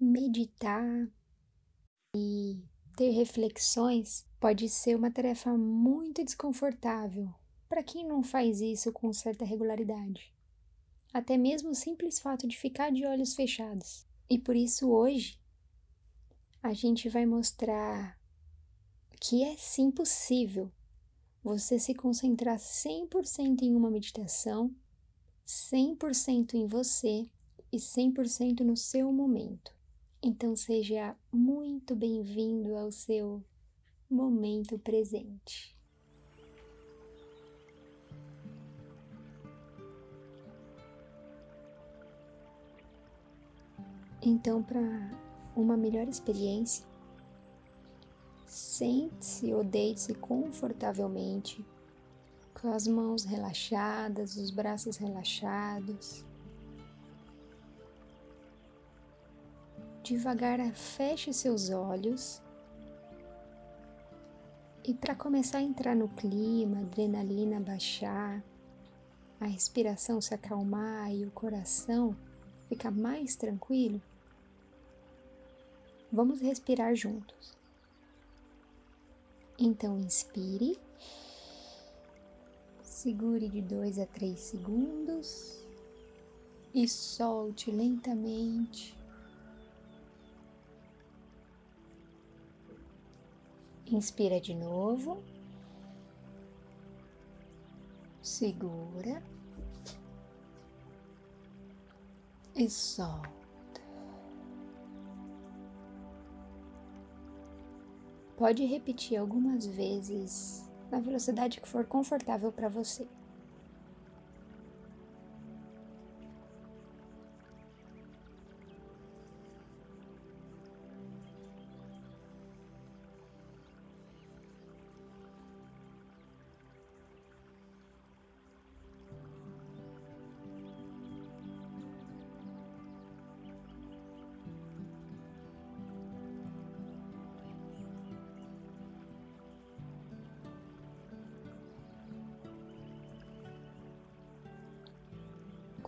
meditar e ter reflexões pode ser uma tarefa muito desconfortável para quem não faz isso com certa regularidade. Até mesmo o simples fato de ficar de olhos fechados. E por isso hoje a gente vai mostrar que é sim possível você se concentrar 100% em uma meditação, 100% em você e 100% no seu momento. Então seja muito bem-vindo ao seu momento presente. Então, para uma melhor experiência, sente-se ou deite-se confortavelmente, com as mãos relaxadas, os braços relaxados. Devagar feche seus olhos e para começar a entrar no clima, a adrenalina baixar, a respiração se acalmar e o coração ficar mais tranquilo, vamos respirar juntos. Então, inspire, segure de 2 a 3 segundos e solte lentamente. Inspira de novo. Segura. E solta. Pode repetir algumas vezes na velocidade que for confortável para você.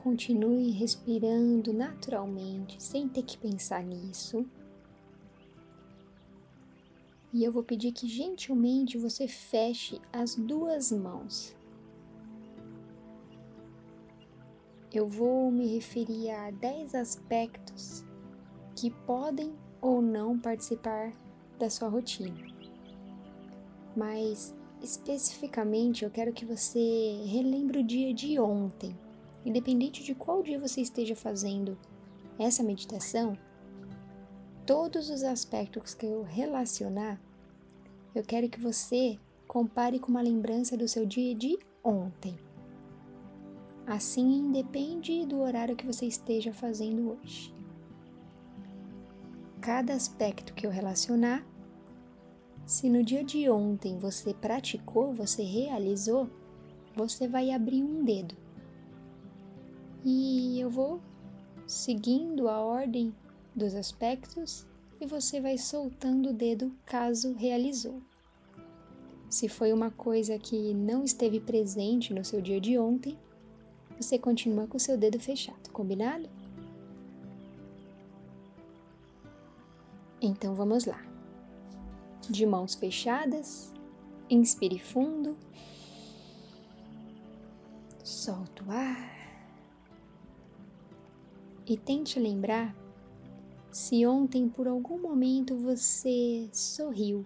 Continue respirando naturalmente, sem ter que pensar nisso. E eu vou pedir que gentilmente você feche as duas mãos. Eu vou me referir a 10 aspectos que podem ou não participar da sua rotina. Mas especificamente eu quero que você relembre o dia de ontem independente de qual dia você esteja fazendo essa meditação, todos os aspectos que eu relacionar, eu quero que você compare com uma lembrança do seu dia de ontem. Assim, independe do horário que você esteja fazendo hoje. Cada aspecto que eu relacionar, se no dia de ontem você praticou, você realizou, você vai abrir um dedo e eu vou seguindo a ordem dos aspectos e você vai soltando o dedo caso realizou. Se foi uma coisa que não esteve presente no seu dia de ontem, você continua com o seu dedo fechado, combinado? Então vamos lá. De mãos fechadas, inspire fundo, solta o ar e tente lembrar se ontem por algum momento você sorriu,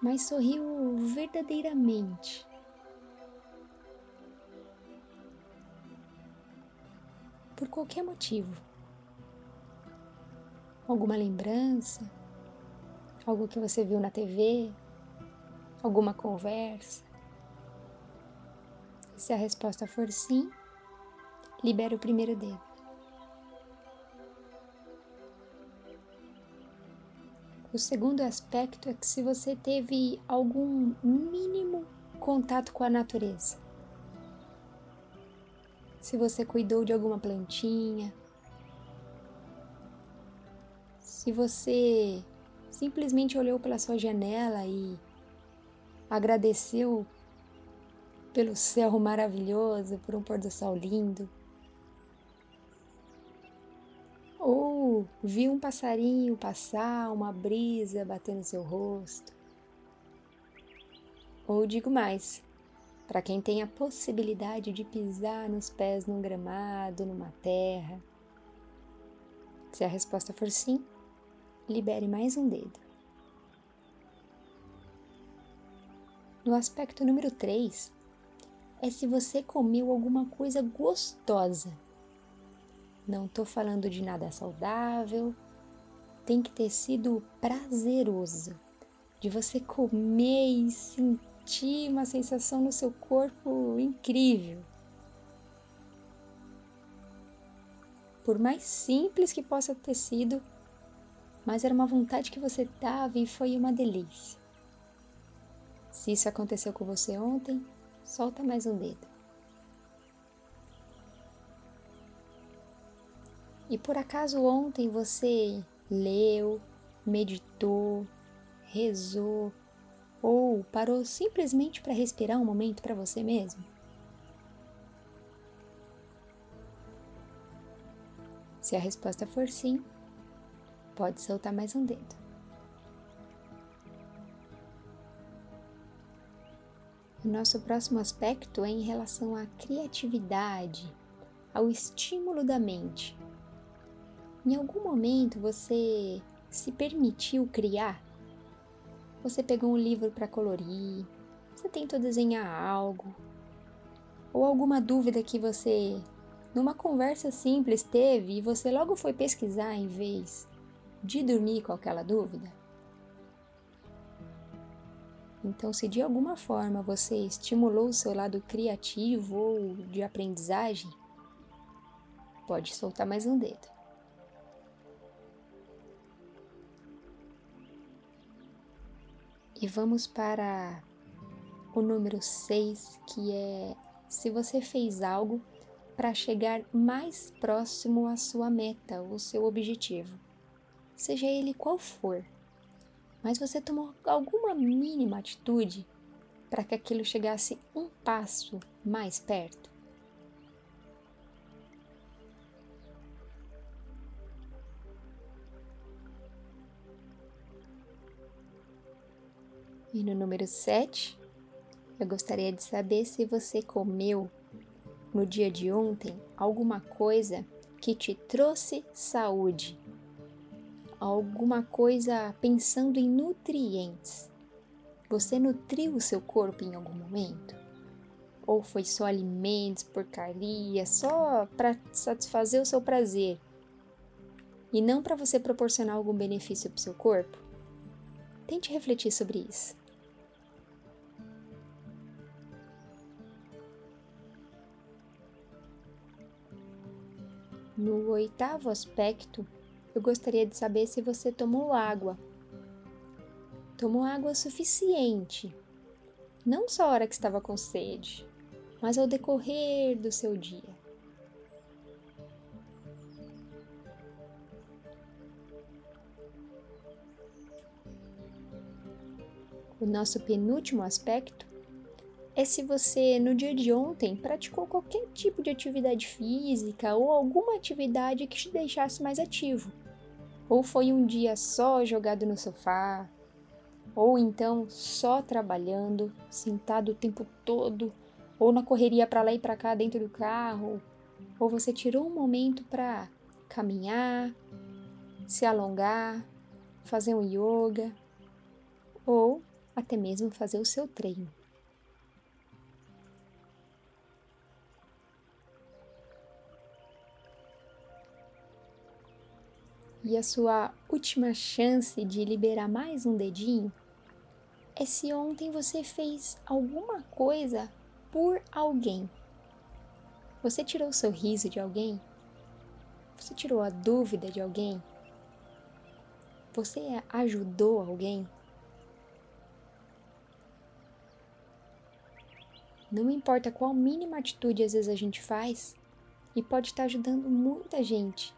mas sorriu verdadeiramente. Por qualquer motivo. Alguma lembrança, algo que você viu na TV, alguma conversa. Se a resposta for sim, libera o primeiro dedo. O segundo aspecto é que se você teve algum mínimo contato com a natureza, se você cuidou de alguma plantinha, se você simplesmente olhou pela sua janela e agradeceu pelo céu maravilhoso, por um pôr do sol lindo, viu um passarinho passar, uma brisa bater no seu rosto. Ou digo mais, para quem tem a possibilidade de pisar nos pés num gramado, numa terra. Se a resposta for sim, libere mais um dedo. No aspecto número 3, é se você comeu alguma coisa gostosa. Não estou falando de nada saudável, tem que ter sido prazeroso, de você comer e sentir uma sensação no seu corpo incrível. Por mais simples que possa ter sido, mas era uma vontade que você tava e foi uma delícia. Se isso aconteceu com você ontem, solta mais um dedo. E por acaso ontem você leu, meditou, rezou ou parou simplesmente para respirar um momento para você mesmo? Se a resposta for sim, pode soltar mais um dedo. O nosso próximo aspecto é em relação à criatividade, ao estímulo da mente. Em algum momento você se permitiu criar? Você pegou um livro para colorir? Você tentou desenhar algo? Ou alguma dúvida que você, numa conversa simples, teve e você logo foi pesquisar em vez de dormir com aquela dúvida? Então, se de alguma forma você estimulou o seu lado criativo ou de aprendizagem, pode soltar mais um dedo. E vamos para o número 6, que é se você fez algo para chegar mais próximo à sua meta, ou seu objetivo, seja ele qual for mas você tomou alguma mínima atitude para que aquilo chegasse um passo mais perto? E no número 7, eu gostaria de saber se você comeu no dia de ontem alguma coisa que te trouxe saúde alguma coisa pensando em nutrientes. Você nutriu o seu corpo em algum momento? Ou foi só alimentos, porcaria, só para satisfazer o seu prazer e não para você proporcionar algum benefício para o seu corpo? Tente refletir sobre isso. No oitavo aspecto, eu gostaria de saber se você tomou água. Tomou água suficiente, não só a hora que estava com sede, mas ao decorrer do seu dia. O nosso penúltimo aspecto é se você no dia de ontem praticou qualquer tipo de atividade física ou alguma atividade que te deixasse mais ativo. Ou foi um dia só jogado no sofá, ou então só trabalhando, sentado o tempo todo, ou na correria para lá e para cá dentro do carro, ou você tirou um momento para caminhar, se alongar, fazer um yoga, ou até mesmo fazer o seu treino. E a sua última chance de liberar mais um dedinho é se ontem você fez alguma coisa por alguém. Você tirou o sorriso de alguém? Você tirou a dúvida de alguém? Você ajudou alguém? Não importa qual mínima atitude às vezes a gente faz, e pode estar ajudando muita gente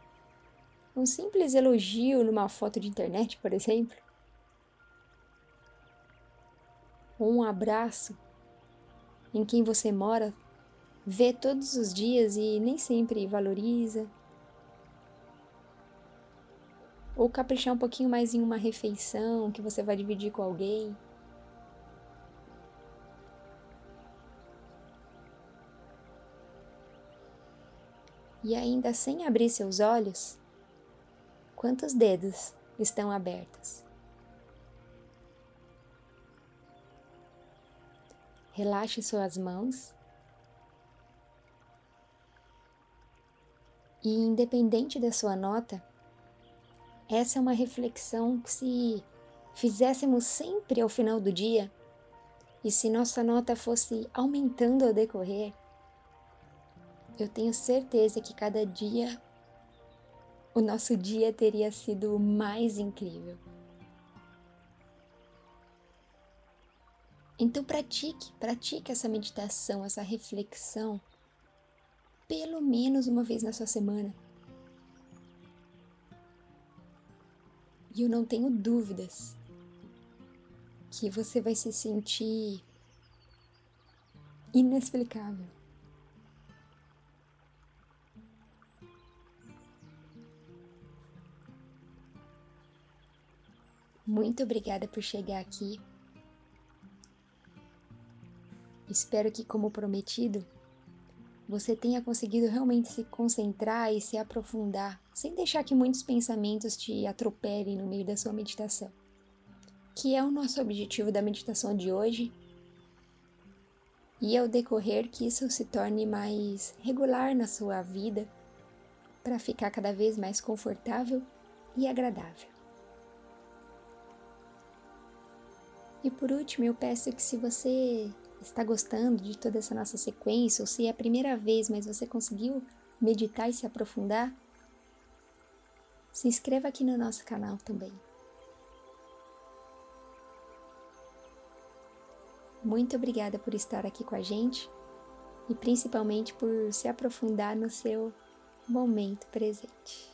um simples elogio numa foto de internet, por exemplo. Ou um abraço em quem você mora, vê todos os dias e nem sempre valoriza. ou caprichar um pouquinho mais em uma refeição que você vai dividir com alguém. E ainda sem abrir seus olhos, quantos dedos estão abertos? Relaxe suas mãos e, independente da sua nota, essa é uma reflexão que, se fizéssemos sempre ao final do dia, e se nossa nota fosse aumentando ao decorrer, eu tenho certeza que cada dia o nosso dia teria sido mais incrível. Então pratique, pratique essa meditação, essa reflexão, pelo menos uma vez na sua semana. E eu não tenho dúvidas que você vai se sentir inexplicável. Muito obrigada por chegar aqui. Espero que, como prometido, você tenha conseguido realmente se concentrar e se aprofundar, sem deixar que muitos pensamentos te atropelem no meio da sua meditação. Que é o nosso objetivo da meditação de hoje. E ao decorrer que isso se torne mais regular na sua vida, para ficar cada vez mais confortável e agradável. E por último, eu peço que se você está gostando de toda essa nossa sequência, ou se é a primeira vez, mas você conseguiu meditar e se aprofundar, se inscreva aqui no nosso canal também. Muito obrigada por estar aqui com a gente e principalmente por se aprofundar no seu momento presente.